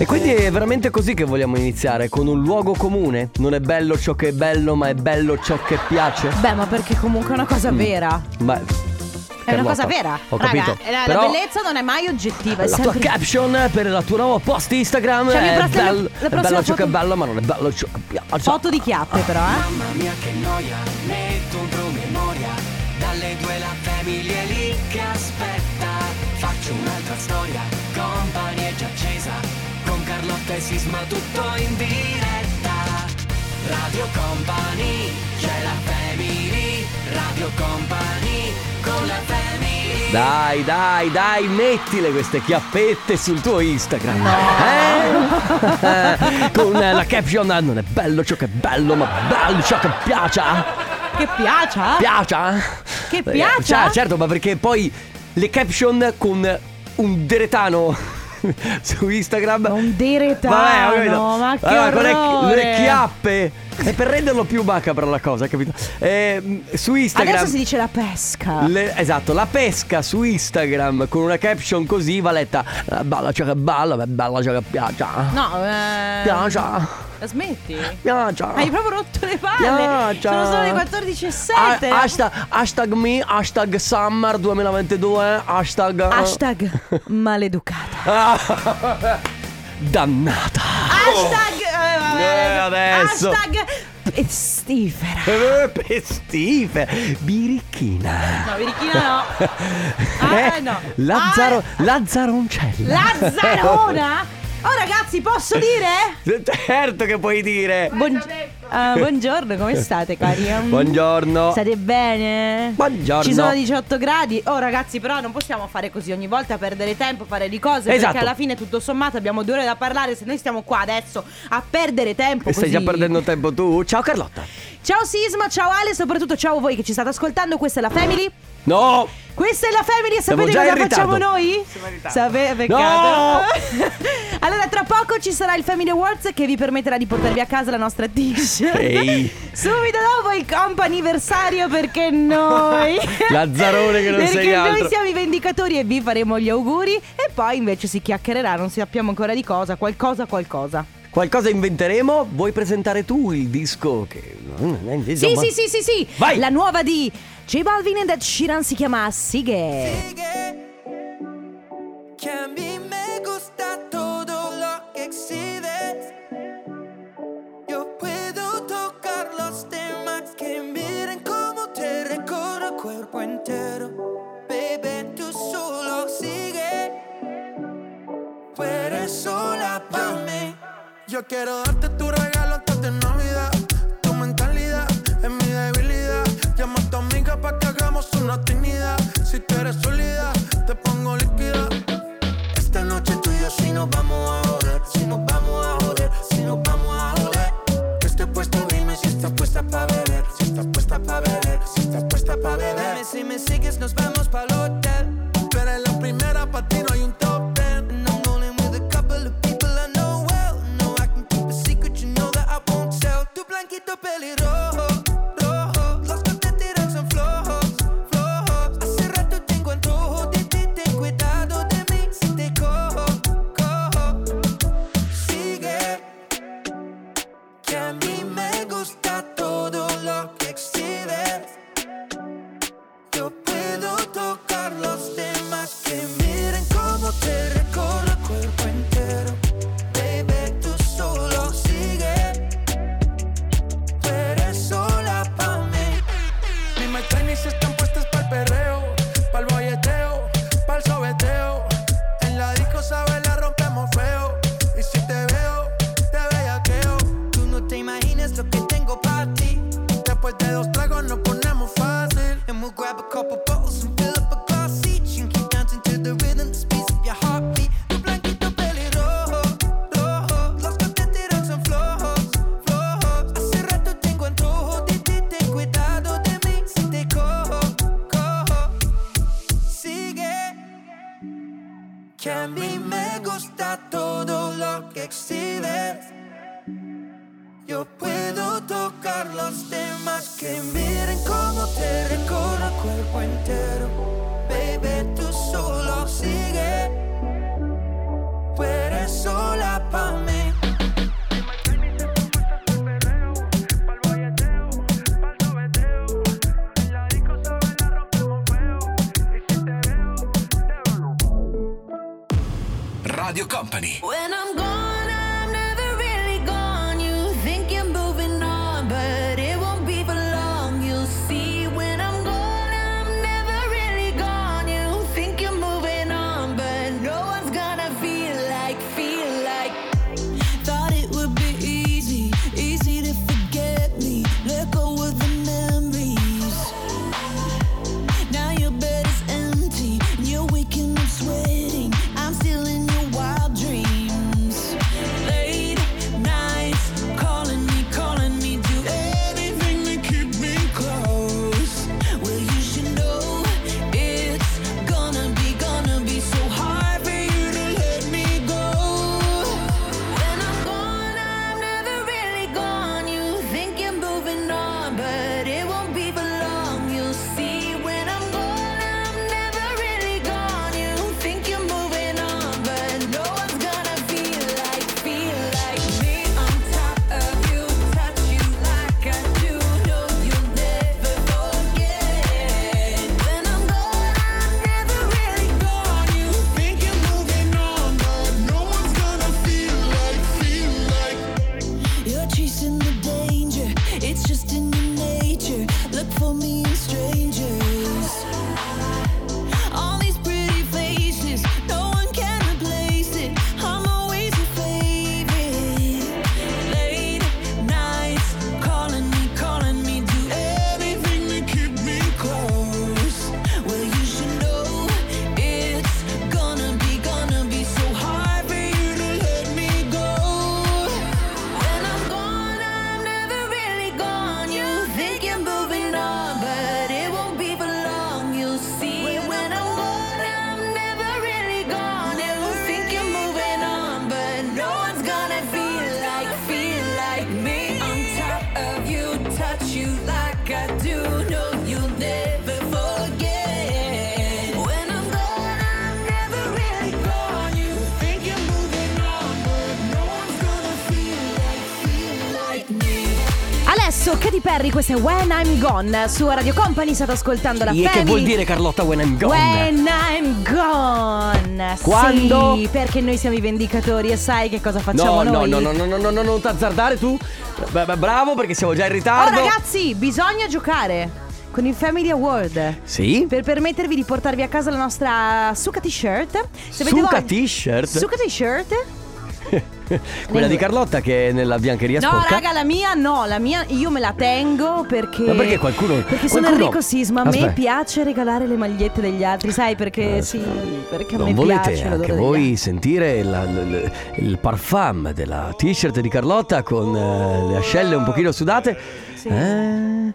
E quindi è veramente così che vogliamo iniziare, con un luogo comune. Non è bello ciò che è bello, ma è bello ciò che piace. Beh, ma perché comunque è una cosa vera. Ma È una Carlotta, cosa vera. Ho Raga, capito. la, la Però bellezza non è mai oggettiva. È la tua sempre... caption per la tua nuova post Instagram Cioè, mi è, prossima- bello, la è prossima bello ciò che è foto- bello, ma non è bello ciò che piace. Foto di chiappe, però, eh. Mamma mia che noia, metto un promemoria Dalle due la famiglia è lì che aspetta Faccio un'altra storia, accesa Carlotta e Sisma tutto in diretta Radio Company, c'è la family Radio Company, con la family Dai, dai, dai, mettile queste chiappette sul tuo Instagram. Eh? Con la caption "Ah, non è bello ciò che è bello, ma bello ciò che piace. Che piaccia? Piace? Che piace? Cioè, certo, ma perché poi le caption con un deretano su Instagram Un deretano, Vabbè, ho capito. ma che Allora, con le- orrore. le, chiappe è per renderlo più macabra la cosa, capito? Eh, su Instagram Adesso si dice la pesca. le- esatto, la pesca su Instagram con una caption così va letta "Eh, Balla ciò che balla, beh, balla ciò che piace No, eh. Piace Smetti? Piace Hai proprio rotto le palle. Piace. Sono solo le 14 e 7. Ah, hashtag, hashtag me, hashtag summer 2022, hashtag Hashtag maleducata. Dannata Hashtag. eh, vabbè, Eh, adesso. Hashtag pestifera. Eh, Pestife Birichina No, Virichina no. Ah, Eh, no. Lazzaro, Ah, Lazzaroncella Lazzarona. Oh ragazzi, posso dire? Certo che puoi dire Buon- ah, buongiorno, come state cari? Um, Buongiorno State bene? Buongiorno. Ci sono 18 gradi. Oh ragazzi, però non possiamo fare così ogni volta perdere tempo, fare di cose. Esatto. Perché alla fine tutto sommato abbiamo due ore da parlare. Se noi stiamo qua adesso a perdere tempo. E stai così- già perdendo tempo tu? Ciao Carlotta Ciao Sisma, ciao Ale, soprattutto ciao a voi che ci state ascoltando. Questa è la Family. No Questa è la Family e Siamo sapete già cosa in facciamo noi? Sapete peccato. allora, tra poco ci sarà il Family Awards che vi permetterà di portarvi a casa la nostra t-shirt. Ehi. Subito dopo il comp anniversario perché noi Lazzarone che non Perché sei altro noi siamo i vendicatori e vi faremo gli auguri e poi invece si chiacchiererà, non sappiamo ancora di cosa, qualcosa qualcosa. Qualcosa inventeremo? Vuoi presentare tu il disco che... Sì, sì, sì, sì, sì. Vai. La nuova di J Balvin e Ed Sheeran si chiama Sighe. Que a mí me gusta todo lo que exhibes. Yo puedo tocar los temas que miren cómo te recorro el cuerpo entero. Baby, tú solo sigue. Tú eres sola para mí. Yo quiero darte tu regalo antes de Navidad. Tu mentalidad es mi debilidad. Llama a tu amiga para que hagamos una actividad. Si tú eres sólida, te pongo líquida. Esta noche tú y yo si nos vamos a joder, si nos vamos a joder, si nos vamos a joder. Que esté puesto, dime si estás puesta para beber, si estás puesta para beber, si estás puesta para beber. Dime si me sigues, nos vamos para el hotel. Tú eres la primera, para ti no hay un top peligro Adesso Katy Perry, questa è When I'm Gone su Radio Company, state ascoltando la E che Family. vuol dire Carlotta when I'm gone? When I'm gone Quando? Sì, perché noi siamo i vendicatori e sai che cosa facciamo No, no, noi? no, no, no, no, no, no, non t'azzardare tu. Bravo perché siamo già in Oh ritardo. ragazzi, bisogna giocare con il Family Award Sì? per permettervi di portarvi a casa la nostra Suka t-shirt. Se Suka voglia- t-shirt? Suka t-shirt? Quella di Carlotta che è nella biancheria No, sporca. raga, la mia no, la mia io me la tengo perché. Ma perché qualcuno- Perché sono qualcuno- Enrico Sisma. A me Aspetta. piace regalare le magliette degli altri, sai? Perché sì, perché a Non me volete piace anche voi sentire la- l- l- il parfum della t-shirt di Carlotta con eh, le ascelle un pochino sudate? Sì. Eh, eh,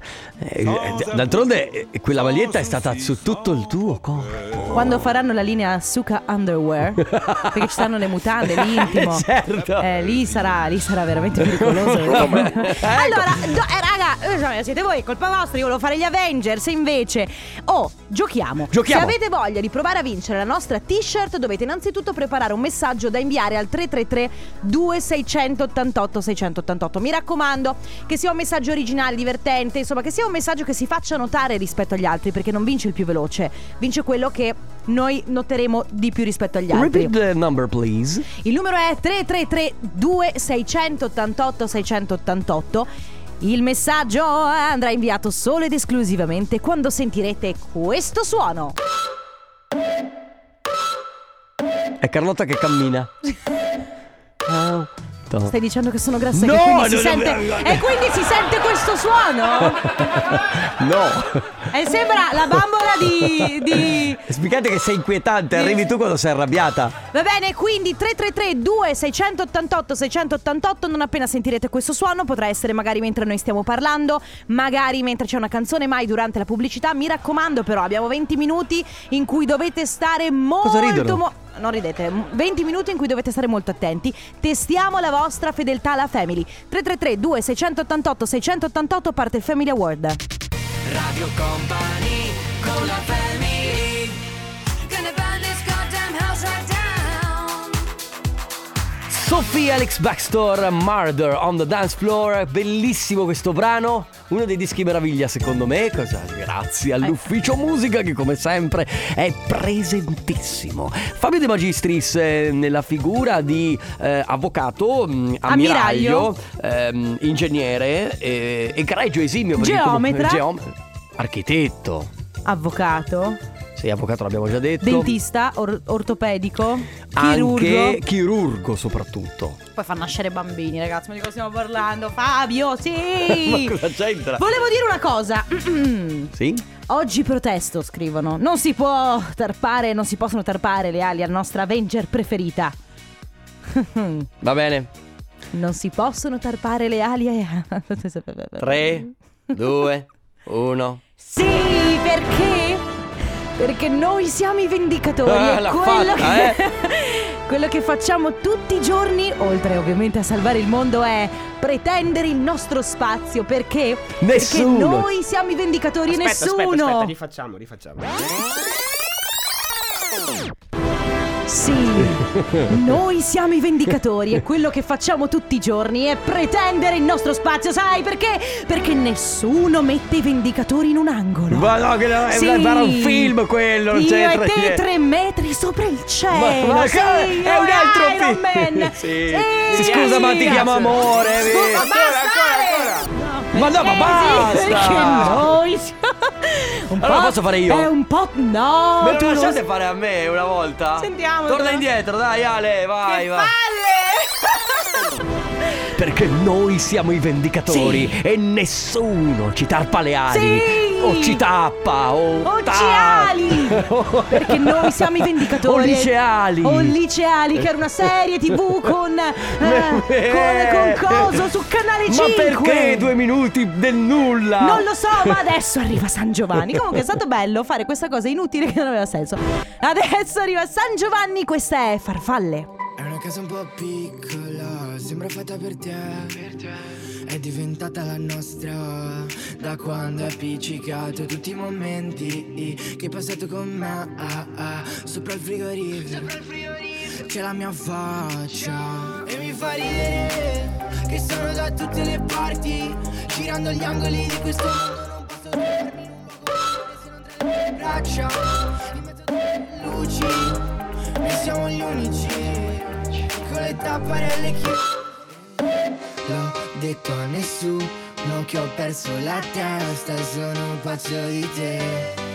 d'altronde eh, quella maglietta è stata su tutto il tuo corpo. Quando faranno la linea Suka Underwear, perché ci stanno le mutande, l'intimo. Certo. Eh, lì sarà, lì sarà veramente pericoloso. Come? Ecco. allora, do- eh, raga, eh, siete voi, colpa vostra. Io volevo fare gli Avengers. E invece, oh, giochiamo. Giochiamo. Se avete voglia di provare a vincere la nostra t-shirt, dovete innanzitutto preparare un messaggio da inviare al 333 2688 688. Mi raccomando, che sia un messaggio originale, divertente, insomma, che sia un messaggio che si faccia notare rispetto agli altri, perché non vince il più veloce, vince quello che noi noteremo di più rispetto agli altri. Repeat the number, please. Il numero è 333 2688 688. Il messaggio andrà inviato solo ed esclusivamente quando sentirete questo suono. È Carlotta che cammina. Ah, to- Stai dicendo che sono grassa No, e quindi si sente E quindi si sente questo suono? No. E sembra la bambola di, di... Spiegate che sei inquietante, arrivi tu quando sei arrabbiata. Va bene, quindi 333 2688 688 non appena sentirete questo suono, potrà essere magari mentre noi stiamo parlando, magari mentre c'è una canzone, mai durante la pubblicità. Mi raccomando però, abbiamo 20 minuti in cui dovete stare molto Cosa ridono? mo- non ridete, 20 minuti in cui dovete stare molto attenti. Testiamo la vostra fedeltà alla Family. 333 2688 688 parte il Family Award. Radio Company con la family Sophie Alex Baxter, Murder on the Dance Floor. Bellissimo questo brano. uno dei dischi meraviglia secondo me. Cosa? Grazie all'ufficio musica che come sempre è presentissimo. Fabio De Magistris eh, nella figura di eh, avvocato, mh, ammiraglio, ehm, ingegnere, eh, egregio esimio. perché come- Geometra. geom- architetto. Avvocato, Sì, avvocato l'abbiamo già detto. dentista, or- ortopedico, chirurgo. Anche chirurgo soprattutto. Poi fa nascere bambini, ragazzi. Ma di cosa stiamo parlando? Fabio, sì! Ma cosa c'entra? Volevo dire una cosa. Sì? Oggi protesto, scrivono. Non si può tarpare, non si possono tarpare le ali alla nostra Avenger preferita. Va bene. Non si possono tarpare le ali a... 3, 2, 1. Sì, perché? Perché noi siamo i vendicatori. Ah, e quello, fatta, che... eh. quello che facciamo tutti i giorni, oltre ovviamente a salvare il mondo, è pretendere il nostro spazio. Perché? Nessuno. Perché noi siamo i vendicatori e Aspetta, nessuno. aspetta, aspetta, rifacciamo, rifacciamo. Sì, noi siamo i vendicatori e quello che facciamo tutti i giorni è pretendere il nostro spazio, sai perché? Perché nessuno mette i vendicatori in un angolo. Ma no, che no, Sì. era un film quello, non Io c'entra e te niente. tre metri sopra il cielo. Ma- ma sì, è un altro Iron film. Man. Sì. Sì, Sì, scusa, ma ti chiamo amore, Scusa, vedi? basta, Ancora, Ale. Ma no, ma Perché basta. Perché noi siamo un Allora po'- posso fare io? È un po'. No, Me tu lo lasciate fare a me una volta? Sentiamo, Torna indietro, dai Ale, vai, Che vai. palle! Perché noi siamo i vendicatori Sì. e nessuno ci tarpa le ali. Sì. O ci tappa o, O ta- liceali! Perché noi siamo i vendicatori. O liceali. O liceali, che era una serie tv con. eh, con, con coso su canale 5. Ma perché due minuti del nulla? Non lo so, ma adesso arriva San Giovanni. Comunque è stato bello fare questa cosa inutile che non aveva senso. Adesso arriva San Giovanni, questa è Farfalle. È una casa un po' piccola, sembra fatta per te. È diventata la nostra da quando hai appiccicato tutti i momenti che hai passato con me. ah, ah, sopra il frigorifero c'è la mia faccia e mi fa ridere che sono da tutte le parti, girando gli angoli di questo mondo. Non posso fermarmi in un vagone se non tra le braccia, in mezzo alle luci. Noi siamo gli unici con le tapparelle chiuse. L'ho detto a nessuno che ho perso la testa, sono pazzo di te.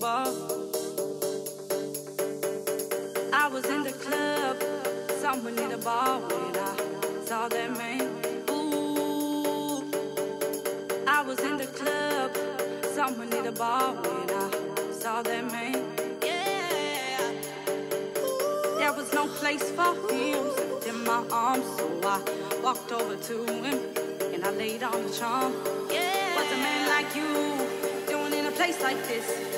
I was in the club, something in the bar when I saw that man. Ooh, I was in the club, something in the bar when I saw that man. Yeah, there was no place for him in my arms, so I walked over to him and I laid on the charm. Yeah. What's a man like you doing in a place like this?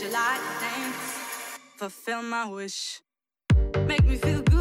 Would you like to dance? Fulfill my wish. Make me feel good.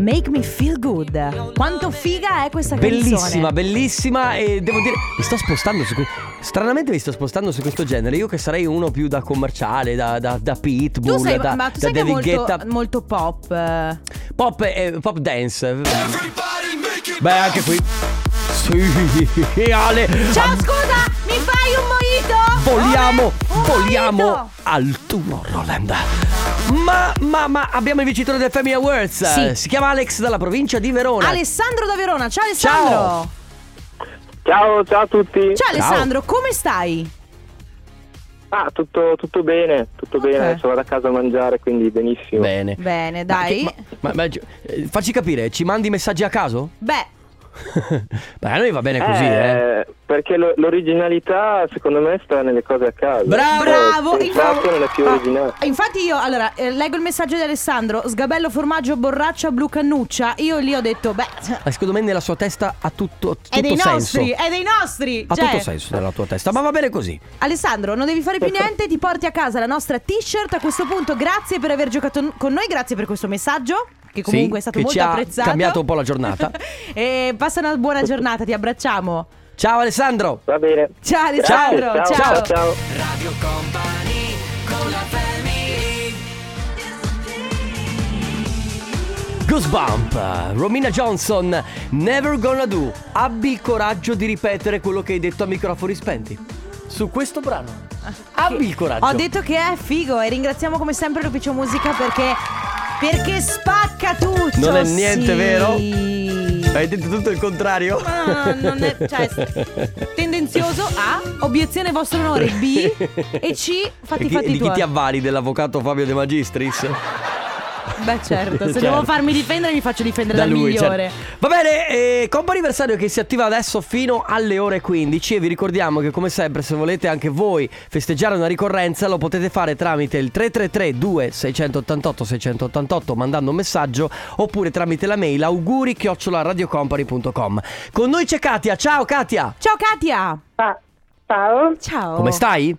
Make me feel good. Quanto figa è questa canzone? Bellissima, bellissima e devo dire, mi sto spostando su Stranamente mi sto spostando su questo genere. Io che sarei uno più da commerciale, da, da, da Pitbull, Tu sei, da, ma tu da sai che è David molto, Guetta. molto pop. eh. Pop e pop dance. Beh, anche qui. Sì, Ale. Ciao, scusa, mi fai un mojito? Voliamo, Un voliamo mojito? al Tomorrowland. Ma, ma, ma abbiamo il vincitore del Family Awards. Sì. Si chiama Alex dalla provincia di Verona. Alessandro da Verona. Ciao Alessandro. Ciao. Ciao, ciao a tutti. Ciao Alessandro, come stai? Ah, tutto, tutto bene, tutto Ok. bene. Adesso vado a casa a mangiare, quindi benissimo. Bene. Bene, Ma dai. che- Ma, ma- ma- eh, facci capire, ci mandi messaggi a caso? Beh, Beh, a noi va bene così, eh. Perché lo- l'originalità, secondo me, sta nelle cose a caso. Bravo! bravo. Il fatto non è più Ah, originale. Infatti io, allora, eh, leggo il messaggio di Alessandro. Sgabello, formaggio, borraccia, blu cannuccia. Io lì ho detto, beh, Eh, Secondo me nella sua testa ha tutto, tutto è dei senso. nostri, è dei nostri. Ha Cioè, tutto senso nella tua testa, ma va bene così. Alessandro, non devi fare più niente, ti porti a casa la nostra t-shirt. A questo punto, grazie per aver giocato con noi, grazie per questo messaggio. Che comunque Sì, è stato che molto ci ha apprezzato. cambiato un po' la giornata. e passa una buona giornata, ti abbracciamo. Ciao Alessandro! Va bene. Ciao Grazie, Alessandro, ciao, ciao, ciao. Radio Company con la Goosebump, Romina Johnson, Never Gonna Do. Abbi il coraggio di ripetere quello che hai detto a microfoni spenti. Su questo brano. Abbi il coraggio. Ho detto che è figo e ringraziamo come sempre l'Ufficio Musica perché perché spacca tutto. Non è niente sì. vero? Hai detto tutto il contrario? Ma non è, cioè, tendenzioso A, obiezione vostro onore B e C, fatti E chi- fatti di chi ti avvali dell'avvocato Fabio De Magistris? Beh certo, se Certo. devo farmi difendere mi faccio difendere da dal lui migliore. certo. Va bene, eh, compo anniversario che si attiva adesso fino alle ore 15 e vi ricordiamo che come sempre se volete anche voi festeggiare una ricorrenza lo potete fare tramite il 333 2688 688 mandando un messaggio oppure tramite la mail auguri radiocompany.com. Con noi c'è Katia, ciao Katia! Ciao Katia! Ah, ciao, Ciao! Come stai?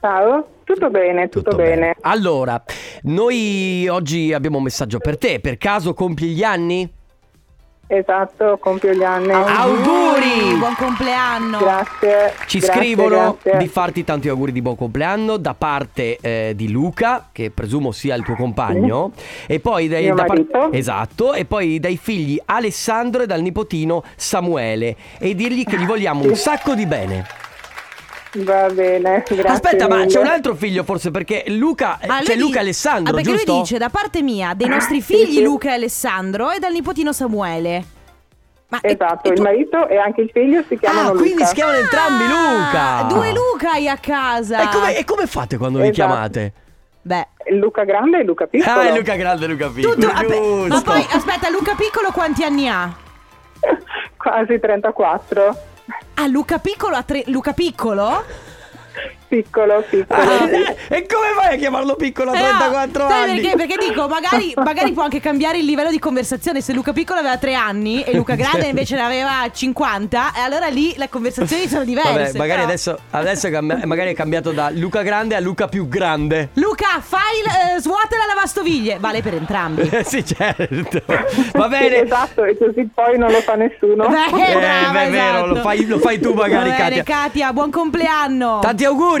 ciao, tutto bene, tutto, bene. Allora, noi oggi abbiamo un messaggio per te, per caso compi gli anni? Esatto, compio gli anni. Auguri! Buon compleanno! Grazie. Ci grazie, scrivono grazie. di farti tanti auguri di buon compleanno da parte eh, di Luca, che presumo sia il tuo compagno, e poi dai, Mio da par- esatto, e poi dai figli Alessandro e dal nipotino Samuele e dirgli che gli vogliamo un sacco di bene. Va bene, grazie. Aspetta, ma mille. c'è un altro figlio forse perché Luca, Ah, lui c'è Luca e Alessandro, ah, perché giusto? lui dice da parte mia, dei nostri Sì, figli sì. Luca e Alessandro e dal nipotino Samuele. Ma Esatto, e il tu- marito e anche il figlio si chiamano Ah, Luca. quindi si chiamano entrambi Ah, Luca. Due Luca hai a casa. E come, e come fate quando vi Esatto. chiamate? Beh, Luca grande e Luca piccolo. Ah, è Luca Grande e Luca Piccolo. tutto, vabbè, ma poi aspetta, Luca Piccolo quanti anni ha? Quasi 34. Ah, Luca Piccolo ha tre Luca Piccolo? Piccolo, piccolo. Ah, sì. e come fai a chiamarlo piccolo a Eh, no, 34 sai anni? Perché, perché dico, magari, magari può anche cambiare il livello di conversazione. Se Luca Piccolo aveva 3 anni e Luca Grande invece ne aveva 50, e allora lì le conversazioni sono diverse. Vabbè, magari però- adesso, adesso cambi- magari è cambiato da Luca Grande a Luca più grande. Luca, fai il, eh, svuota la lavastoviglie. Vale per entrambi. Eh, sì, certo. Va Sì, bene. esatto, e così poi non lo fa nessuno. Beh, Eh, brava, beh, è vero, esatto. lo fai, lo fai tu magari, Va bene, Katia. Katia, buon compleanno. Tanti auguri.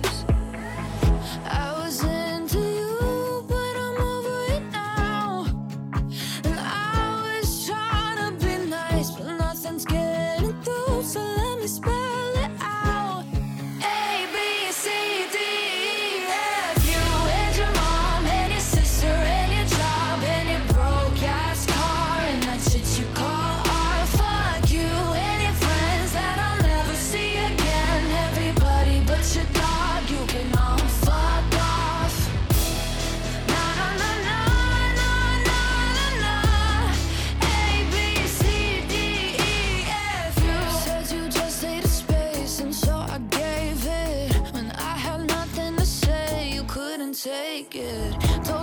Take it.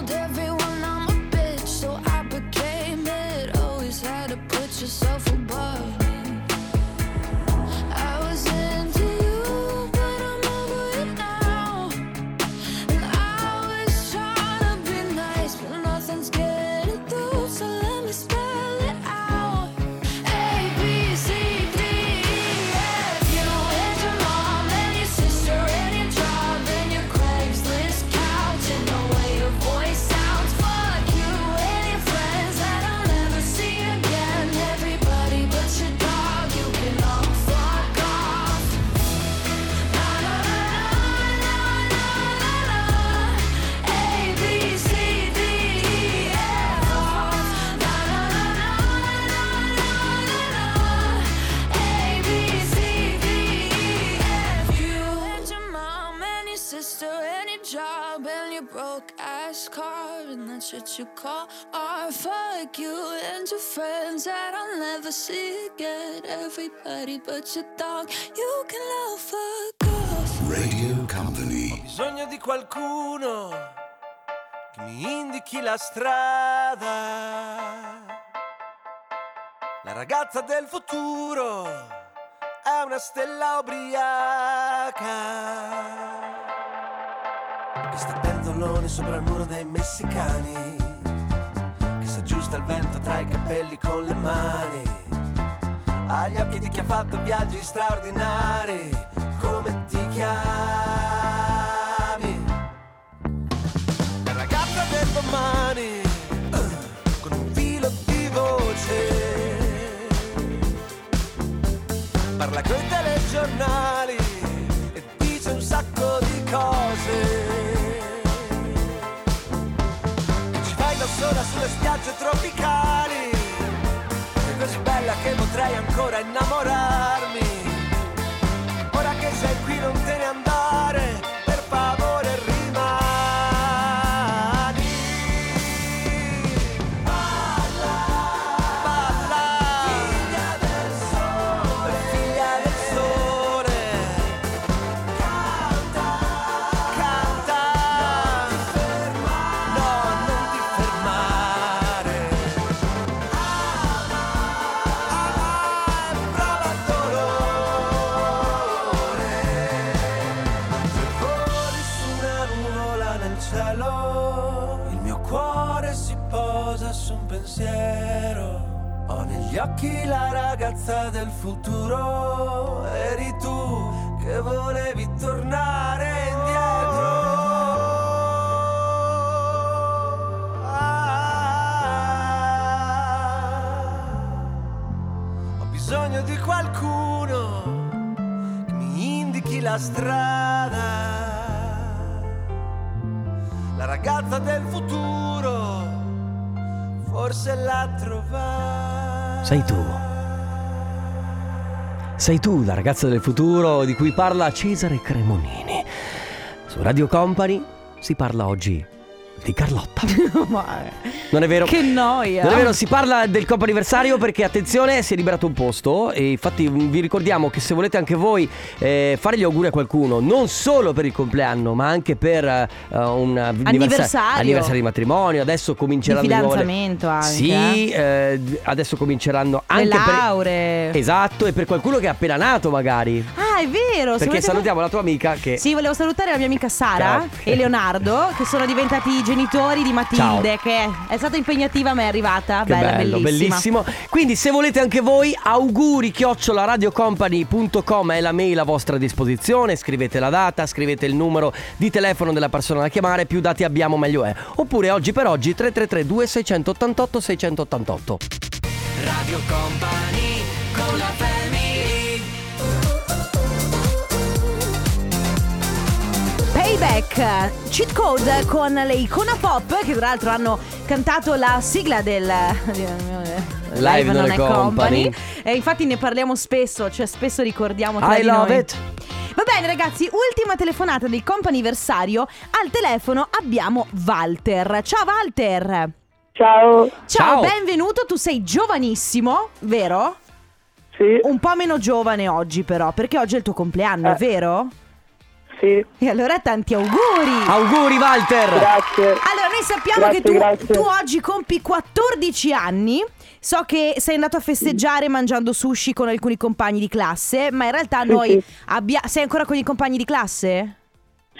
You call art. Fuck you and your friends that I'll never see again. Everybody but your dog, you can all fuck off. Radio Company. bisogno di qualcuno che mi indichi la strada. La ragazza del futuro è una stella ubriaca che sta pentolone sopra il muro dei messicani aggiusta il vento tra i capelli con le mani. Ha gli occhi di chi ha fatto viaggi straordinari come ti chiami? La ragazza del domani con un filo di voce. Parla coi telegiornali e dice un sacco di cose sulle spiagge tropicali. È così bella che potrei ancora innamorarmi occhi la ragazza del futuro, eri tu che volevi tornare indietro. Ah, ho bisogno di qualcuno che mi indichi la strada. La ragazza del futuro forse l'ha trovata. Sei tu. Sei tu la ragazza del futuro di cui parla Cesare Cremonini. Su Radio Company si parla oggi di Carlotta. Non è vero? Che noia. Non è vero, si parla del comp'anniversario perché attenzione, si è liberato un posto e infatti vi ricordiamo che se volete anche voi eh, fare gli auguri a qualcuno, non solo per il compleanno, ma anche per eh, un Anniversario. anniversario di matrimonio, adesso cominceranno di le- fidanzamento anche. Sì, eh, adesso cominceranno Le anche per lauree. Esatto, e per qualcuno che è appena nato magari. Ah, è vero. Perché volete- salutiamo la tua amica che Sì, volevo salutare la mia amica Sara Ciao. e Leonardo, che sono diventati i genitori di Matilde, Ciao. che è stata impegnativa ma è arrivata. Che Bella, bello, bellissima. bellissimo. Quindi se volete anche voi, auguri chiocciola.radiocompany.com è la mail a vostra disposizione. Scrivete la data, scrivete il numero di telefono della persona da chiamare, più dati abbiamo meglio è. Oppure oggi per oggi 333 2688 688. Radio Company con la family Payback, cheat code con le Icona Pop, che tra l'altro hanno cantato la sigla del Live non è company. E infatti ne parliamo spesso, cioè spesso ricordiamo tra I di love noi. it. Va bene ragazzi, ultima telefonata del comp'anniversario. Al telefono abbiamo Walter. Ciao Walter. Ciao. Ciao, Ciao. benvenuto. Tu sei giovanissimo, vero? Sì, Un po' meno giovane oggi però, perché oggi è il tuo compleanno, è Eh. vero? Sì, E allora tanti auguri. Auguri Walter! grazie. Allora, noi sappiamo Grazie, che tu, grazie. tu oggi compi 14 anni. So che sei andato a festeggiare mangiando sushi con alcuni compagni di classe, ma in realtà Sì, noi sì. abbia- sei ancora con i compagni di classe?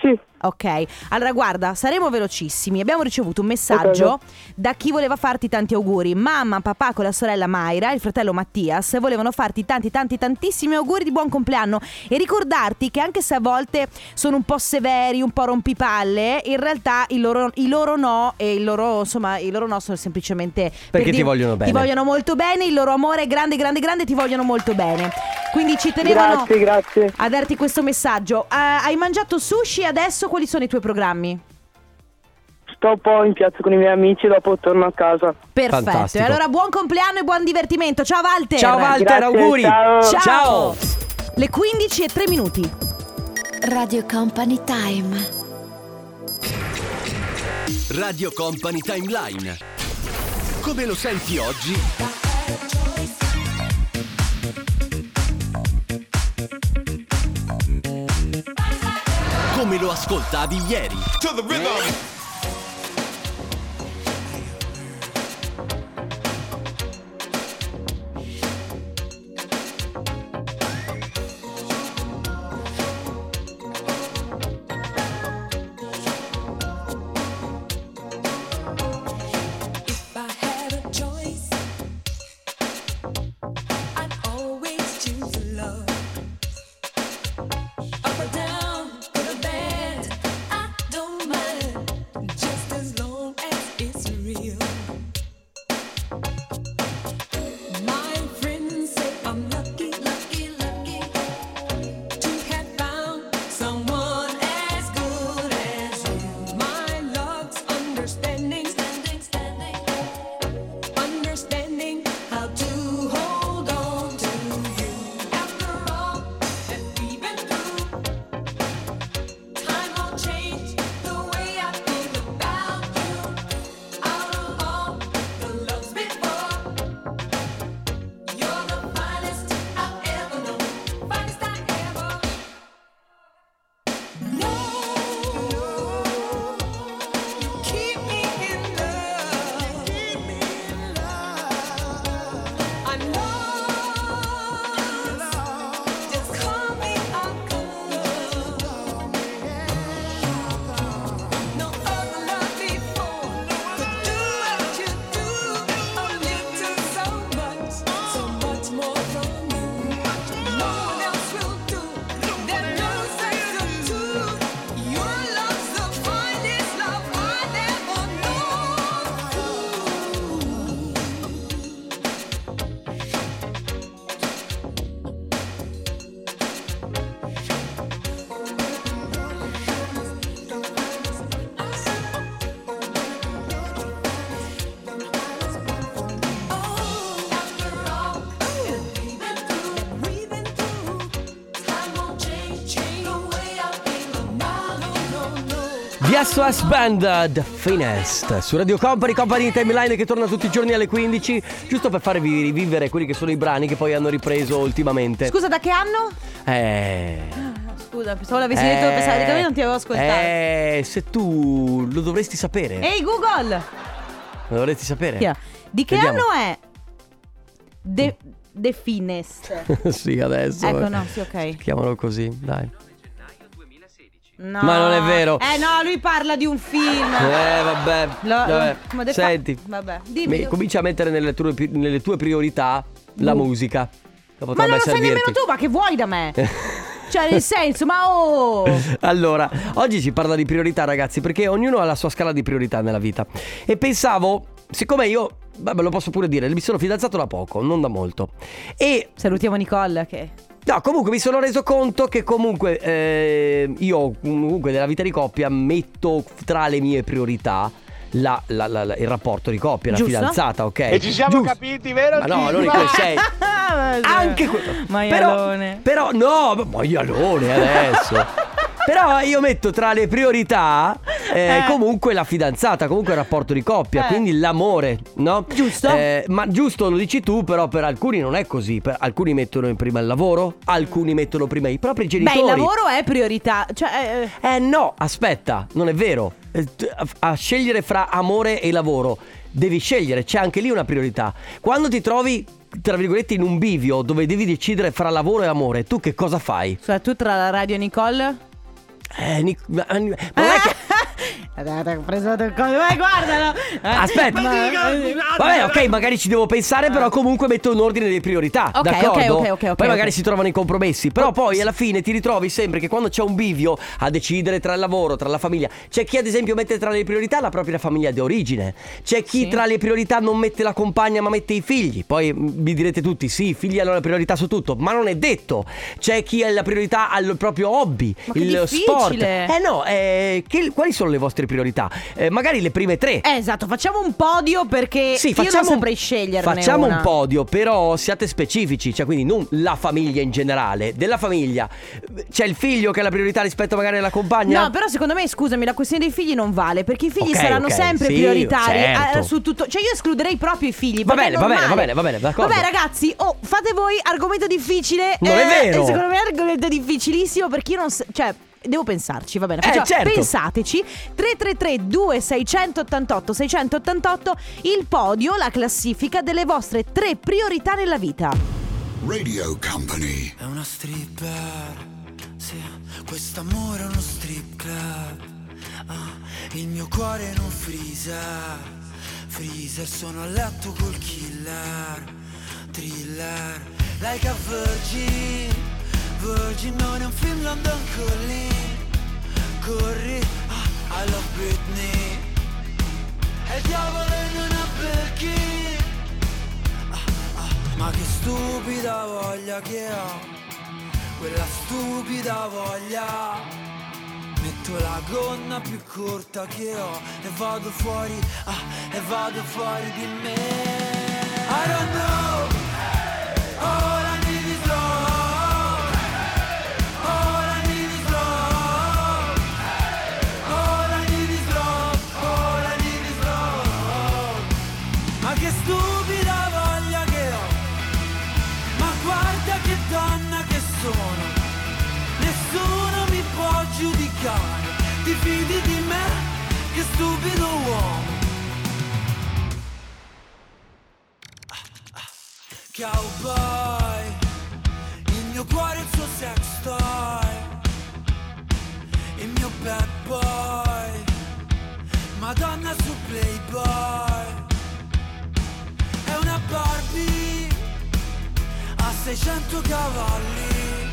Sì, Ok, allora guarda, saremo velocissimi. Abbiamo ricevuto un messaggio da chi voleva farti tanti auguri. Mamma, papà con la sorella Mayra, il fratello Mattias, volevano farti tanti, tanti, tantissimi auguri di buon compleanno e ricordarti che anche se a volte sono un po' severi, un po' rompipalle, in realtà i loro, i loro no e il loro, insomma, i loro no sono semplicemente per Perché ti vogliono bene. Ti vogliono molto bene, il loro amore è grande, grande, grande, ti vogliono molto bene. Quindi ci tenevano grazie, grazie. a darti questo messaggio. Ah, hai mangiato sushi adesso quali sono i tuoi programmi? Sto un po' in piazza con i miei amici, dopo torno a casa. Perfetto. Fantastico. E allora buon compleanno e buon divertimento. Ciao Walter. Ciao Walter, Grazie, auguri! ciao. Ciao. Ciao. Le 15 e 3 minuti. Radio Company Time. Radio Company Timeline. Come lo senti oggi? Come lo ascoltavi ieri? SOS Band The Finest su Radio Company, Company Timeline che torna tutti i giorni alle 15 giusto per farvi rivivere quelli che sono i brani che poi hanno ripreso ultimamente. Scusa, da che anno? Eh, Scusa, pensavo l'avessi detto, pensavo che non ti avevo ascoltato. eh, se tu lo dovresti sapere. Ehi Google! Lo dovresti sapere. È? Di che Vediamo. anno è? The, The Finest. sì, adesso. Ecco, no, sì, ok. Chiamalo così, dai. No. Ma non è vero. Eh no, lui parla di un film. Eh, vabbè. Lo- vabbè. Senti. Vabbè, dimmi. Mi- comincia a mettere nelle tue, nelle tue priorità la musica. Che ma non lo sai nemmeno tu, ma che vuoi da me? cioè, nel senso, ma oh! Allora, oggi si parla di priorità, ragazzi, perché ognuno ha la sua scala di priorità nella vita. E pensavo, siccome io, vabbè, lo posso pure dire, mi sono fidanzato da poco, non da molto. E Salutiamo Nicole che... No, comunque mi sono reso conto che comunque eh, io comunque nella vita di coppia metto tra le mie priorità la- la- la- la- il rapporto di coppia, Giusto. la fidanzata, ok? E ci siamo Giusto. capiti, vero? Ma no, non in quel senso. Anche quello. Maialone. Però, però no, maialone adesso. Però io metto tra le priorità eh, Eh. comunque la fidanzata, comunque il rapporto di coppia, Eh. quindi l'amore, no? Giusto. Eh, ma giusto lo dici tu, però per alcuni non è così. Per alcuni mettono in prima il lavoro, alcuni mettono prima i propri Beh, genitori. il lavoro è priorità. Cioè, eh, Eh no, aspetta, non è vero. Eh, A, a scegliere fra amore e lavoro, devi scegliere, c'è anche lì una priorità. Quando ti trovi, tra virgolette, in un bivio dove devi decidere fra lavoro e amore, tu che cosa fai? scusa, tu tra la radio e Nicole? Eh, Nic- ma ma non è che... Ho preso del coso. Eh, guardalo. Eh, Aspetta, ma- vabbè, ok, magari ci devo pensare, però comunque metto un ordine di priorità. Ok, d'accordo? ok, ok, ok, Poi magari ok. si trovano i compromessi. Però poi alla fine ti ritrovi sempre che quando c'è un bivio a decidere tra il lavoro, tra la famiglia. C'è chi, ad esempio, mette tra le priorità la propria famiglia di origine. C'è chi Sì. tra le priorità non mette la compagna, ma mette i figli. Poi mm, vi direte tutti: sì, i figli hanno la priorità su tutto, ma non è detto. C'è chi ha la priorità al proprio hobby, Ma il difficile. sport. Eh no, eh, che- quali sono le vostre priorità? Eh, magari le prime tre. Eh, esatto, facciamo un podio perché Sì, io non saprei sceglierne facciamo una. un podio, però siate specifici, cioè quindi non la famiglia in generale, della famiglia. C'è il figlio che ha la priorità rispetto magari alla compagna? No, però secondo me, scusami, la questione dei figli non vale perché i figli Ok, saranno ok, sempre sì, prioritari certo. eh, su tutto. Cioè, io escluderei proprio i figli. Va bene, è va bene, va bene, va bene, d'accordo. Vabbè, ragazzi, oh, fate voi argomento difficile. Non è eh, vero. Secondo me è argomento difficilissimo perché io non. cioè. Devo pensarci, va bene. Eh, Facciamo- certo. Pensateci. 333 2688 688 il podio, la classifica delle vostre tre priorità nella vita. Radio Company. È una stripper, sì, quest'amore è uno strip club. Ah, il mio cuore un freezer, freezer, sono a letto col killer, thriller, like a virgin, virgin non è un film London Calling, corri, ah, I love Britney, il diavolo in una Birkin, ma che stupida voglia che ho, quella stupida voglia. Metto la gonna più corta che ho e vado fuori, ah, e vado fuori di me. I don't know, Cowboy Il mio cuore è il suo sex toy Il mio bad boy Madonna su Playboy è una Barbie a 600 cavalli.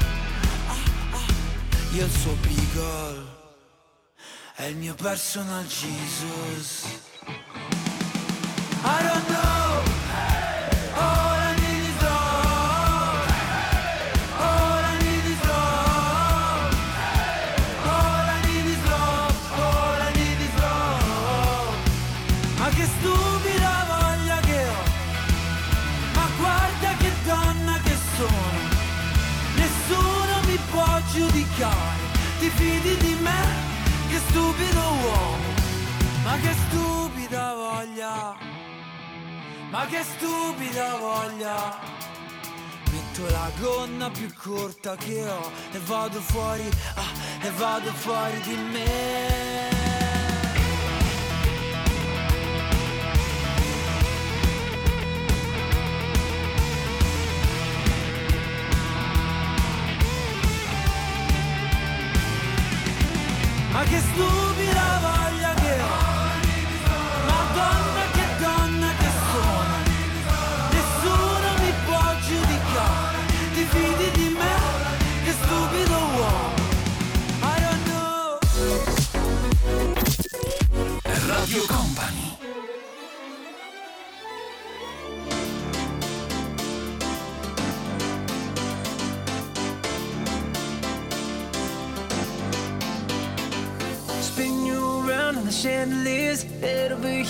Ah, ah. Io il suo Beagle è il mio personal Jesus. I don't know. Ma che stupida voglia. Metto la gonna più corta che ho e vado fuori, ah, e vado fuori di me. Ma che stupida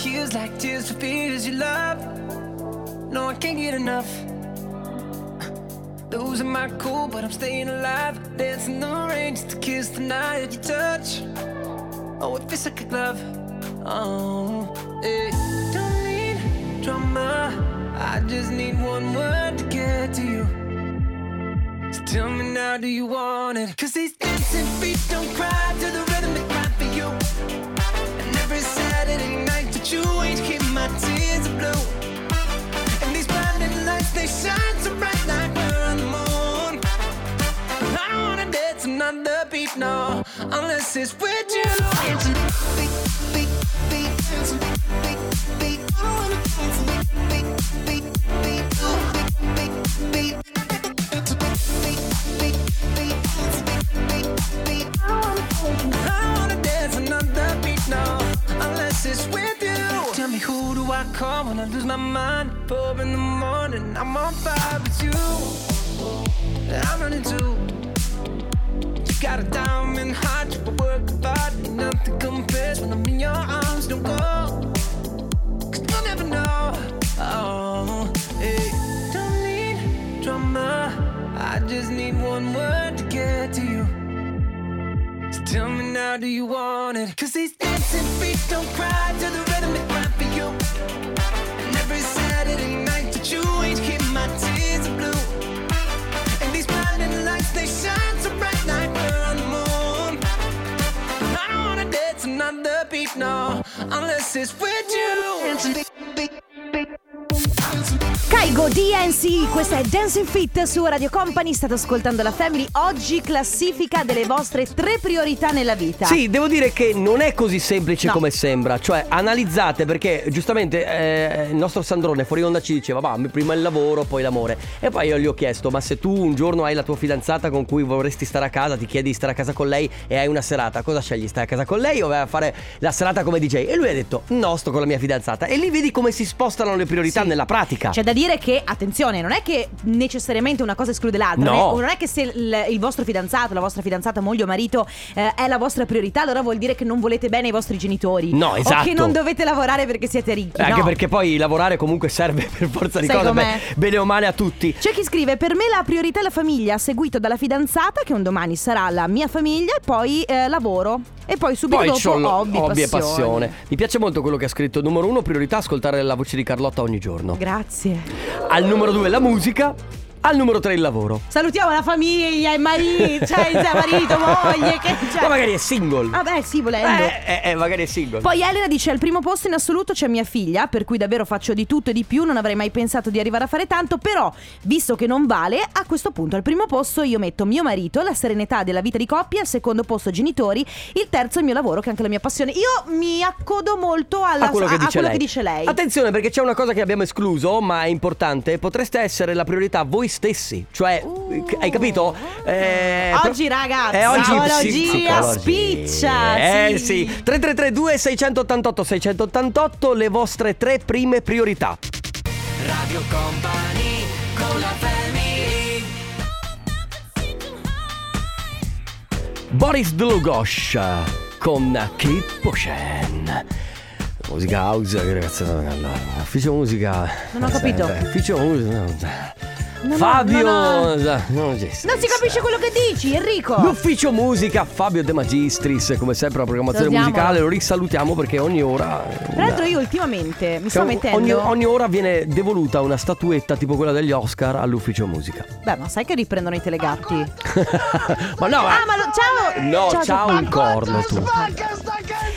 Heels like tears for fears you love No, I can't get enough Losing my cool, but I'm staying alive Dancing the rain just to kiss the night you touch Oh, it feels like a glove Oh, hey. Don't need drama I just need one word to get to you So tell me now, do you want it? Cause these dancing feet don't cry to the rhythm they cry for you. And every Saturday ain't keep my tears blue. And these blinding lights, they shine so bright like on the moon. I don't wanna dance another beat, no, unless it's with you. Call when I lose my mind? Four in the morning, I'm on fire with you. I'm running too. You got a diamond heart, you work hard, nothing compares when I'm in your arms. Don't go, cause you'll never know. Oh, hey, don't need drama. I just need one word to get to you. So tell me now, do you want it? Cause these dancing feet don't cry to the rhythm unless it's with you. Kaigo DNC, questa è Dancing Fit su Radio Company, state ascoltando la Family, oggi classifica delle vostre tre priorità nella vita. Sì, devo dire che non è così semplice No. come sembra. Cioè, analizzate perché giustamente eh, il nostro Sandrone fuori onda ci diceva: Va, prima il lavoro, poi l'amore. E poi io gli ho chiesto: Ma se tu un giorno hai la tua fidanzata con cui vorresti stare a casa, ti chiedi di stare a casa con lei e hai una serata, cosa scegli? Stai a casa con lei o vai a fare la serata come DJ? E lui ha detto: No, sto con la mia fidanzata. E lì vedi come si spostano le priorità Sì. nella pratica. C'è da dire che, attenzione, non è che necessariamente una cosa esclude l'altra. No. Non è- non è che se il, il vostro fidanzato, la vostra fidanzata, moglie o marito eh, è la vostra priorità, allora vuol dire che non volete bene ai vostri genitori. No, O che esatto. non dovete lavorare perché siete ricchi. Anche no. perché poi lavorare comunque serve per forza di Sai cose, beh, bene o male a tutti. C'è chi scrive: Per me la priorità è la famiglia, seguito dalla fidanzata, che un domani sarà la mia famiglia, e poi eh, lavoro. E poi subito Poi dopo hobby, hobby e passione. Mi piace molto quello che ha scritto. Numero uno, priorità ascoltare la voce di Carlotta ogni giorno. Grazie. Al numero due, la musica. Al numero tre, il lavoro. Salutiamo la famiglia, i mariti, cioè il marito, moglie, che c'è. Ma magari è single. Vabbè, sì, volendo. Eh, eh, eh, magari è single. Poi Elena dice al primo posto in assoluto c'è mia figlia, per cui davvero faccio di tutto e di più, non avrei mai pensato di arrivare a fare tanto, però visto che non vale, a questo punto al primo posto io metto mio marito, la serenità della vita di coppia, al secondo posto genitori, il terzo il mio lavoro che è anche la mia passione. Io mi accodo molto alla, a quello, che, dice quello lei. che dice lei. Attenzione perché c'è una cosa che abbiamo escluso, ma è importante. Potreste essere la priorità voi stessi. Cioè, hai capito? Eh, Uh. Oggi, ragazzi, eh, oggi psicologia psicologia. spiccia, Eh sì. sì. 3332 688 688 le vostre tre prime priorità. Radio Company con la family Boris Dlugosh con Keep Pushing. Musica house, ragazzi. Allora, ufficio musica. Non ho capito. Eh, Ufficio musica. No, Fabio. no, no. No, Non si capisce quello che dici, Enrico. L'ufficio musica Fabio De Magistris, come sempre la programmazione Salutiamolo. musicale, lo risalutiamo perché ogni ora. Tra l'altro io ultimamente mi sto Cioè, mettendo ogni, ogni ora viene devoluta una statuetta tipo quella degli Oscar all'ufficio musica. Beh, ma sai che riprendono i telegatti? ma no, Ah, ma lo- ciao! No, ciao, un corno tu.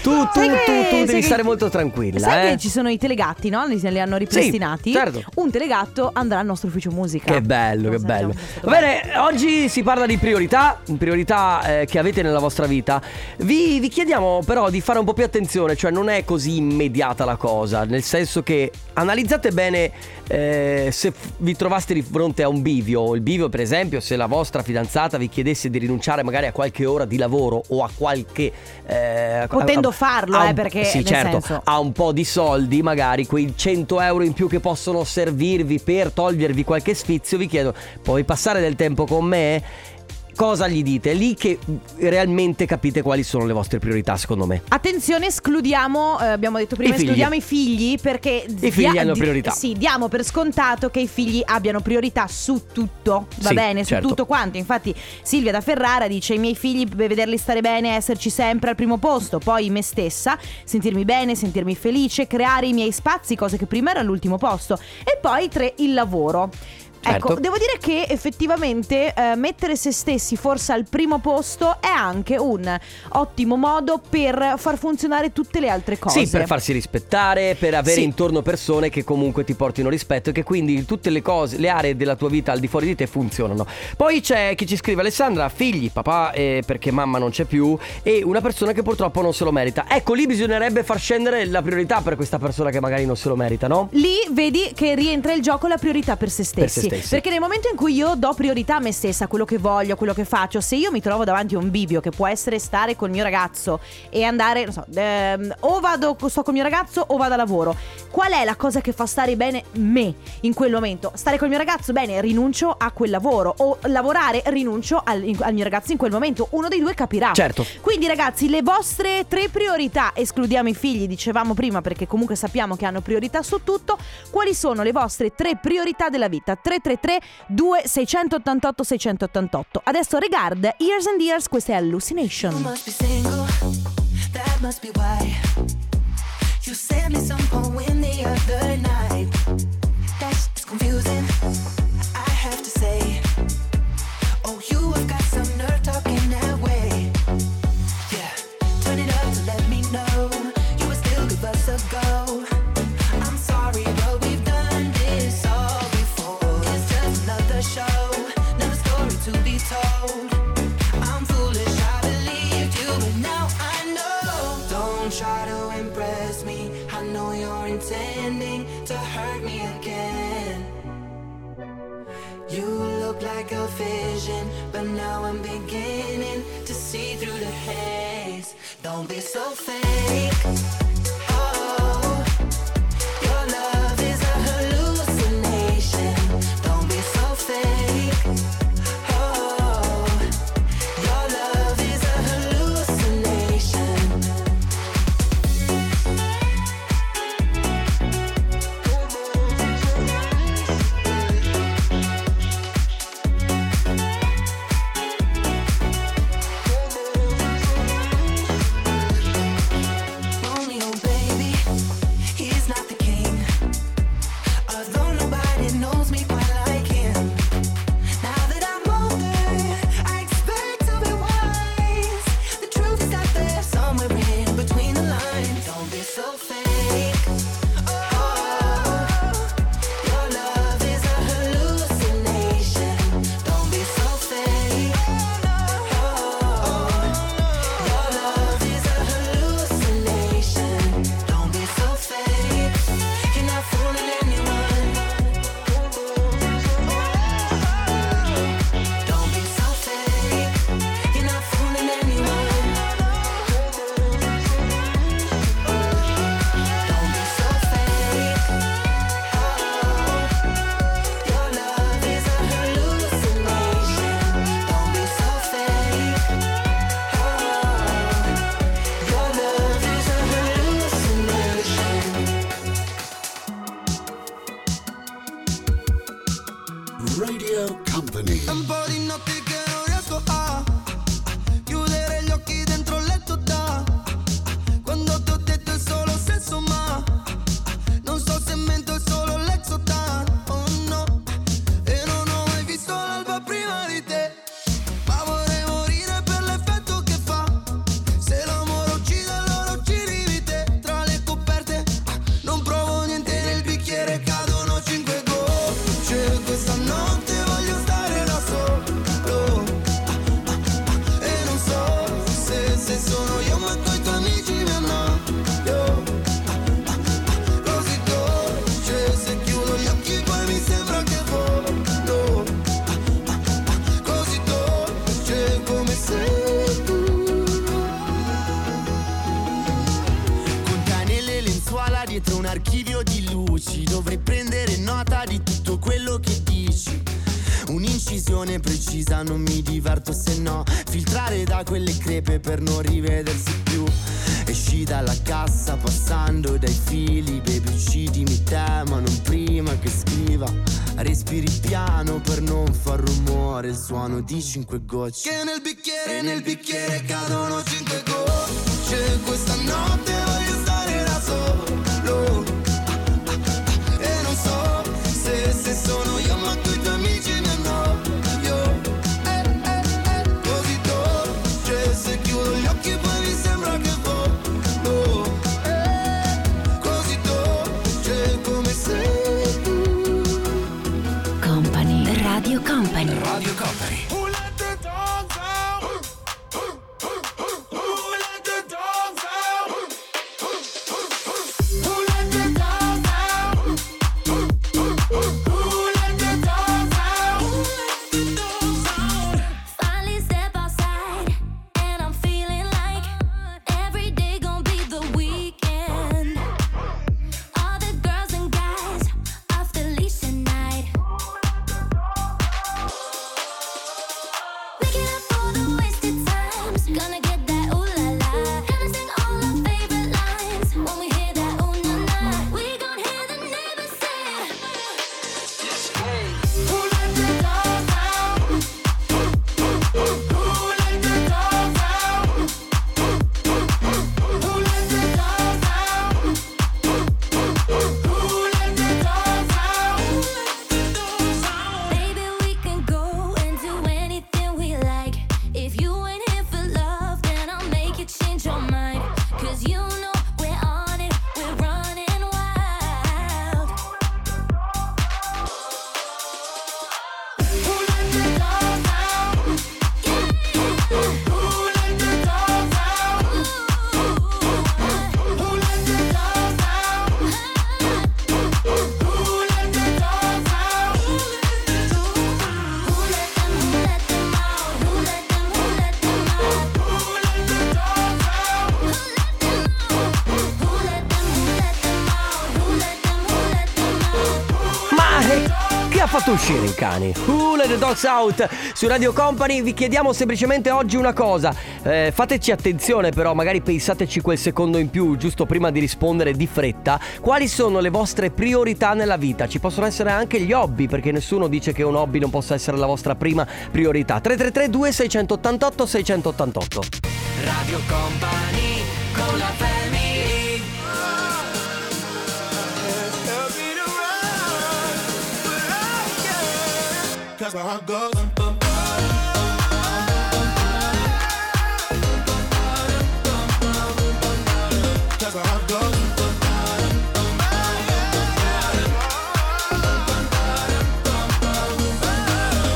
Tu, tu, tu, che- tu devi che- stare molto tranquilla, Sai eh. che ci sono i telegatti, no? Li, li hanno ripristinati. certo. Un telegatto andrà al nostro ufficio musica. Che bello, che bello. già stato Va bene, oggi si parla di priorità, priorità eh, che avete nella vostra vita. Vi, vi chiediamo però di fare un po' più attenzione, cioè non è così immediata la cosa, nel senso che analizzate bene eh, se vi trovaste di fronte a un bivio, il bivio per esempio se la vostra fidanzata vi chiedesse di rinunciare magari a qualche ora di lavoro o a qualche... eh, Potendo a- farlo, eh, un- perché, Sì, certo, senso- ha un po' di soldi, magari quei 100 euro in più che possono servirvi per togliervi qualche sfizio, vi chiedo, puoi passare del tempo con me? Cosa gli dite? È lì che realmente capite quali sono le vostre priorità, secondo me. Attenzione, escludiamo, eh, abbiamo detto prima, I escludiamo i figli perché... I figli hanno priorità. Sì, diamo per scontato che i figli abbiano priorità su tutto, va Sì, bene, su certo. tutto quanto. Infatti Silvia da Ferrara dice i miei figli, vederli stare bene, esserci sempre al primo posto, poi me stessa, sentirmi bene, sentirmi felice, creare i miei spazi, cose che prima era all'ultimo posto. E poi tre, il lavoro. Certo. Ecco, devo dire che effettivamente eh, mettere se stessi forse al primo posto è anche un ottimo modo per far funzionare tutte le altre cose. Sì, per farsi rispettare, per avere Sì. intorno persone che comunque ti portino rispetto e che quindi tutte le cose, le aree della tua vita al di fuori di te funzionano. Poi c'è chi ci scrive Alessandra, figli, papà eh, perché mamma non c'è più e una persona che purtroppo non se lo merita. Ecco, lì bisognerebbe far scendere la priorità per questa persona che magari non se lo merita, no? Lì vedi che rientra in gioco la priorità per se stessi. Per se stessi. Perché nel momento in cui io do priorità a me stessa, a quello che voglio, a quello che faccio, se io mi trovo davanti a un bivio che può essere stare col mio ragazzo e andare, non so, ehm, o vado, sto col mio ragazzo o vado a lavoro, qual è la cosa che fa stare bene me in quel momento? Stare col mio ragazzo, bene, rinuncio a quel lavoro o lavorare, rinuncio al, in- al mio ragazzo in quel momento. Uno dei due capirà. Certo. Quindi ragazzi, le vostre tre priorità, escludiamo i figli, dicevamo prima perché comunque sappiamo che hanno priorità su tutto, quali sono le vostre tre priorità della vita? 333 2688 688. Adesso Regard, Years and Years, questa è Hallucination. must be single, that must be why you sent me some poem the other night. That's confusing, so fili Baby uccidimi te ma non prima che scriva. Respiri piano per non far rumore Il suono di cinque gocce. Che nel bicchiere, nel bicchiere cadono cinque gocce. Questa notte voglio stare da solo. E non so se, se sono io ma tu Radio uscire i cani? Who let the dogs out? Su Radio Company vi chiediamo semplicemente oggi una cosa. Eh, fateci attenzione però, magari pensateci quel secondo in più, giusto prima di rispondere di fretta. Quali sono le vostre priorità nella vita? Ci possono essere anche gli hobby, perché nessuno dice che un hobby non possa essere la vostra prima priorità. 333 2688 688 Radio Company con la family goes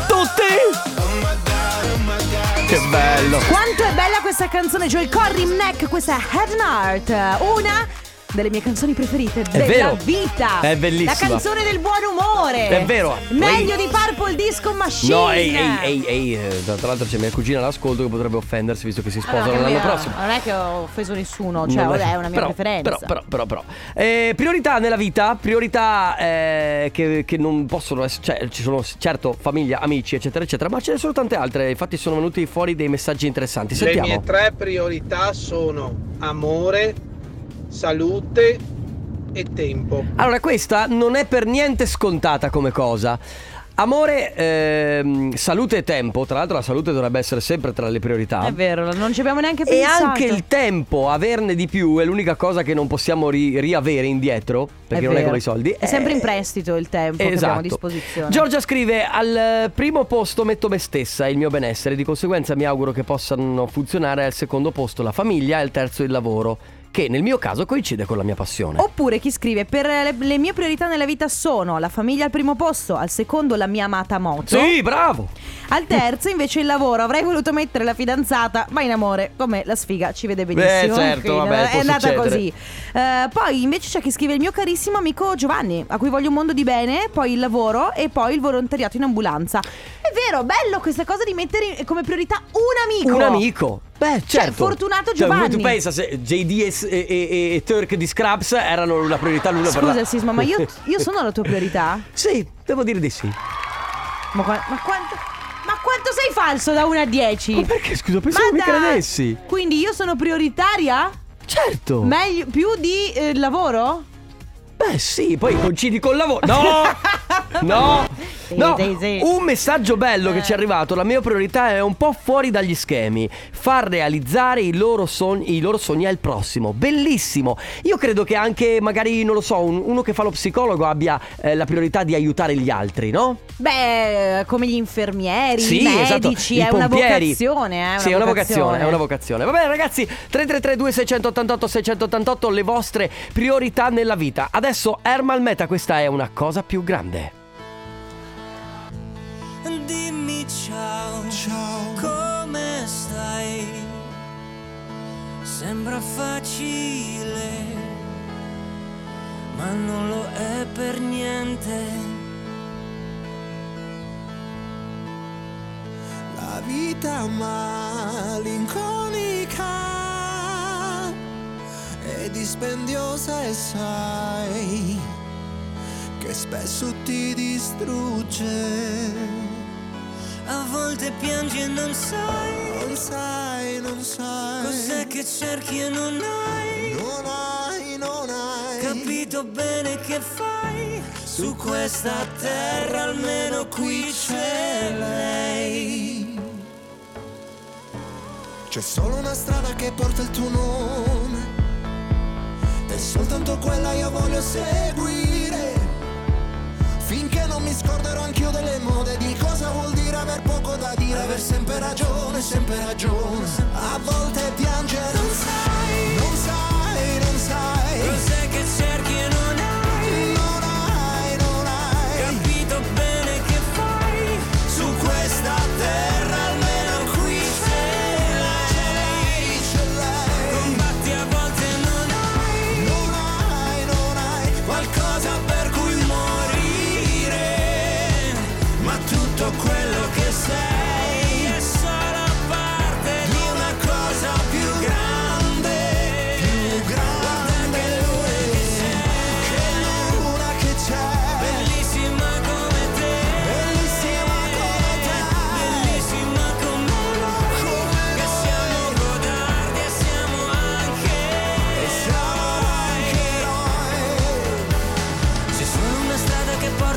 Tutti! Oh my god, oh my god Che bello! Quanto è bella questa canzone, Joel Corry Neck, questa è Head and Heart, una delle mie canzoni preferite della vero. vita. È bellissima. La canzone del buon umore. È vero. Meglio Ehi. di Purple Disco Machine. No, ehi, ehi, ehi, ehi, eh, tra l'altro c'è mia cugina all'ascolto che potrebbe offendersi visto che si Allora, sposano che l'anno mia- prossimo. Non è che ho offeso nessuno, cioè Non è una mia però, preferenza. Però, però, però, però. Eh, priorità nella vita, priorità eh, che, che non possono essere, cioè ci sono certo famiglia, amici, eccetera, eccetera, ma ce ne sono tante altre. Infatti sono venuti fuori dei messaggi interessanti. Le Sentiamo. mie tre priorità sono amore, salute e tempo. Allora, questa non è per niente scontata come cosa. Amore, ehm, salute e tempo. Tra l'altro, la salute dovrebbe essere sempre tra le priorità. È vero, non ci abbiamo neanche E pensato. anche il tempo, averne di più, è l'unica cosa che non possiamo ri- riavere indietro. Perché non è vero. come i soldi. È sempre Eh, in prestito il tempo che abbiamo Esatto. a disposizione. Giorgia scrive: Al primo posto metto me stessa e il mio benessere. Di conseguenza mi auguro che possano funzionare al secondo posto la famiglia e al terzo il lavoro. Che nel mio caso coincide con la mia passione. Oppure chi scrive per le, le mie priorità nella vita sono la famiglia al primo posto, al secondo la mia amata moto. Sì, bravo! Al terzo invece il lavoro, avrei voluto mettere la fidanzata, ma in amore, come la sfiga ci vede benissimo. Beh, certo, quindi vabbè, è andata così. Eh, poi invece c'è chi scrive il mio carissimo amico Giovanni, a cui voglio un mondo di bene, poi il lavoro e poi il volontariato in ambulanza. È vero, bello questa cosa di mettere come priorità un amico. Un amico. Beh, Cioè, certo. fortunato Cioè, Giovanni. tu pensa se JD e, e- e- e Turk di Scraps erano una priorità l'uno per Scusa l'altro. Sisma, ma io, io sono la tua priorità? Sì, devo dire di sì. Ma, qua- ma quanto... sei falso da 1 a 10? Ma perché scusa, pensavo mi dai. credessi. Quindi io sono prioritaria? Certo. Meglio, più di eh, lavoro? Beh sì, poi coincidi col lavoro. No! No! No, sì, sì. un messaggio bello che ci è arrivato, la mia priorità è un po' fuori dagli schemi, far realizzare i loro sogni, i loro sogni al prossimo, bellissimo. Io credo che anche magari, non lo so, un- uno che fa lo psicologo abbia eh, la priorità di aiutare gli altri, no? Beh, come gli infermieri, Sì, i esatto, medici, i è una vocazione, eh, Sì, è una vocazione, è una vocazione. Va bene ragazzi, 333 688 688 le vostre priorità nella vita. Adesso Ermal Meta, questa è una cosa più grande. Dimmi ciao, ciao, come stai? Sembra facile, ma non lo è per niente. La vita malinconica dispendiosa e sai che spesso ti distrugge. A volte piangi e non sai, Non sai, non sai. cos'è che cerchi e non hai. Non hai, non hai. Capito bene che fai su questa terra, almeno qui c'è lei. C'è solo una strada che porta il tuo nome. Soltanto quella io voglio seguire. Finché non mi scorderò anch'io delle mode di cosa vuol dire aver poco da dire, aver sempre ragione, sempre ragione. A volte piangere non sai, non sai, non sai.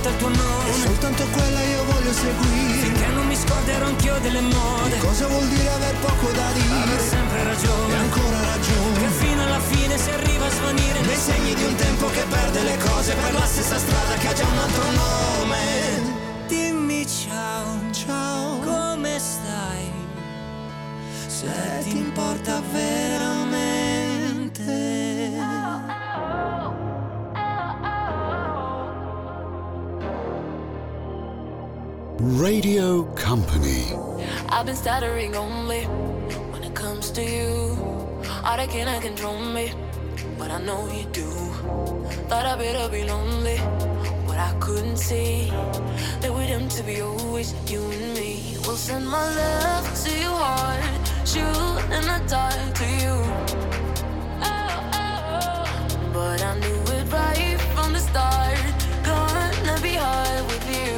Che porta il tuo E nome. soltanto quella io voglio seguire. Finché non mi scorderò anch'io delle mode Cosa vuol dire aver poco da Aver dire? sempre E ragione ancora Che ragione. fino alla fine si arriva a svanire Nei segni di un tempo che perde le cose per la stessa strada che ha già un altro nome. Dimmi ciao, Ciao. come stai? Se ti importa veramente Radio Company. I've been stuttering only when it comes to you. All that cannot control me, but I know you do. Thought I better be lonely, but I couldn't see that we're doomed to be always you and me. We'll send my love to your heart, shoot in the dark to you. But I knew it right from the start. Gonna be hard with you.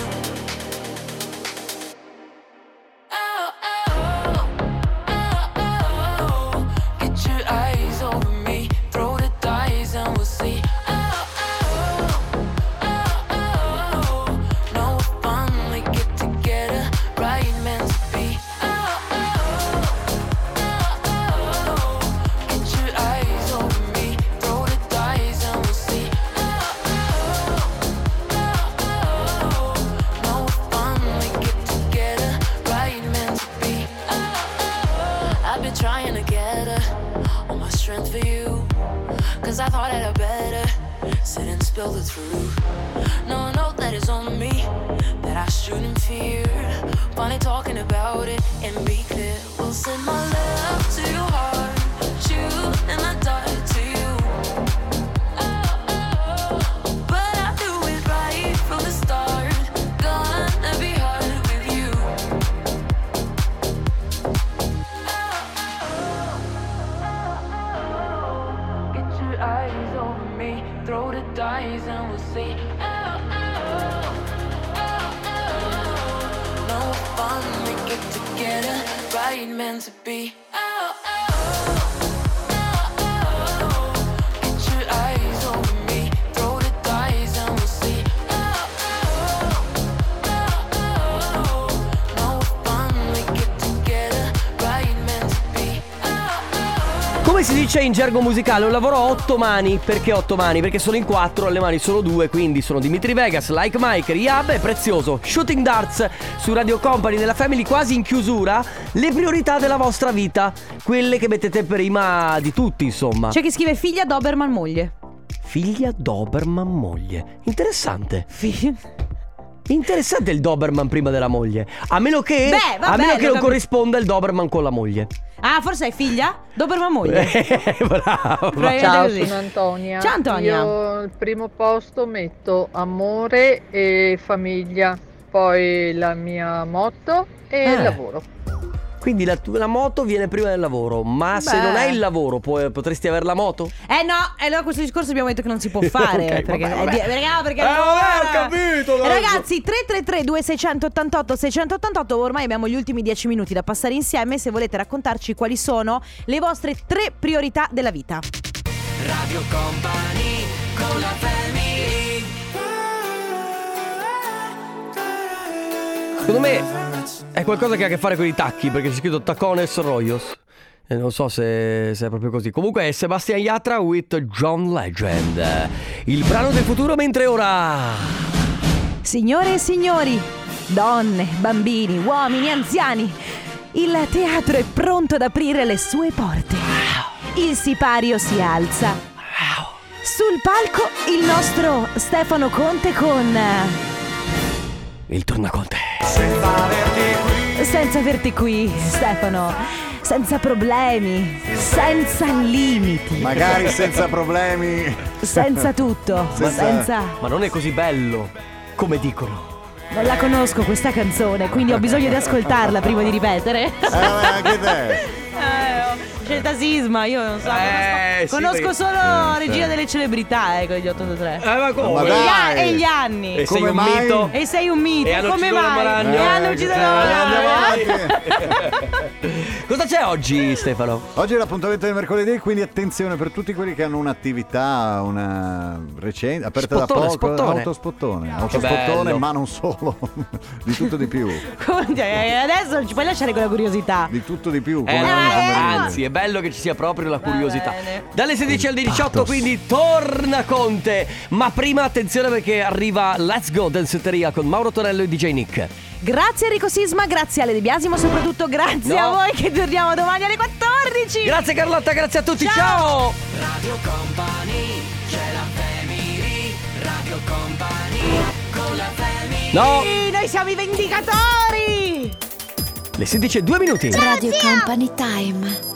Sit and spill the truth. No, know that it's on me, that I shouldn't fear. Finally talking about it and be clear. We'll send my love to your heart, Dice in gergo musicale, un lavoro a otto mani. Perché otto mani? Perché sono in quattro, alle mani solo due. Quindi sono Dimitri Vegas, Like Mike, Rihab e Prezioso. Shooting Darts su Radio Company nella Family quasi in chiusura. Le priorità della vostra vita. Quelle che mettete prima di tutti, insomma. C'è chi scrive figlia Doberman moglie. Figlia Doberman moglie. Interessante. Interessante il Doberman prima della moglie. A meno che, Beh, a vabbè, meno che non capi- corrisponda il Doberman con la moglie. Ah, forse hai figlia? Doberman moglie. Bravo. Probabilmente Ciao, così. sono Antonia. Ciao, Antonia. Io al primo posto metto amore e famiglia, poi la mia moto e Eh. il lavoro. Quindi la, la moto viene prima del lavoro. Ma se Beh. non hai il lavoro, puoi- potresti avere la moto? Eh no, e allora questo discorso abbiamo detto che non si può fare. Ok, perché, vabbè, vabbè. eh, perché, no, perché Eh, vabbè, ho capito, Eh. Ragazzi, 333 2688 688 ormai abbiamo gli ultimi 10 minuti da passare insieme se volete raccontarci quali sono le vostre tre priorità della vita. Radio Company con la family Secondo me è qualcosa che ha a che fare con i tacchi, perché c'è scritto Tacones Royos. E non so se, se è proprio così. Comunque è Sebastian Yatra with John Legend. Il brano del futuro, mentre ora. Signore e signori, donne, bambini, uomini, anziani, il teatro è pronto ad aprire le sue porte. Il sipario si alza. Sul palco il nostro Stefano Conte con... Il tornaconte. Senza averti qui, Stefano. Senza problemi, senza limiti. Magari senza problemi. Senza tutto, Senza- senza... Ma non è così bello, come dicono. Non la conosco questa canzone, quindi ho bisogno di ascoltarla prima di ripetere. Eh, anche te. Eh, ho scelta sisma, io non so. Eh, conosco sì, conosco perché- solo Eh, Regina sì. delle celebrità, eh, con gli 823. Eh, ma come? Ma E gli, a- dai. e gli anni. E sei Come un mai? mito. E sei un mito, E hanno come la mai? E hanno Eh, ucciso la eh, avanti. Cosa c'è oggi, Stefano? Oggi è l'appuntamento del mercoledì, quindi attenzione per tutti quelli che hanno un'attività, una recente, aperta Spottone, da poco, spottone. autospottone, Che autospottone, bello. ma non solo, di tutto di più, Eh, Adesso ci puoi lasciare con la curiosità. di tutto di più, Eh, come ogni pomeriggio. anzi, è bello che ci sia proprio la curiosità. Dalle 16 alle 18, quindi torna Conte. Ma prima attenzione perché arriva Let's Go Danzetteria con Mauro Tonello e DJ Nick. Grazie Enrico Sisma, grazie Ale De Biasimo, soprattutto grazie No. a voi che torniamo domani alle 14. Grazie Carlotta, grazie a tutti. Ciao. Radio Company c'è la family Radio Company con la family No, Sì, noi siamo i vendicatori. le 16 e 2 minuti. Radio Company Time.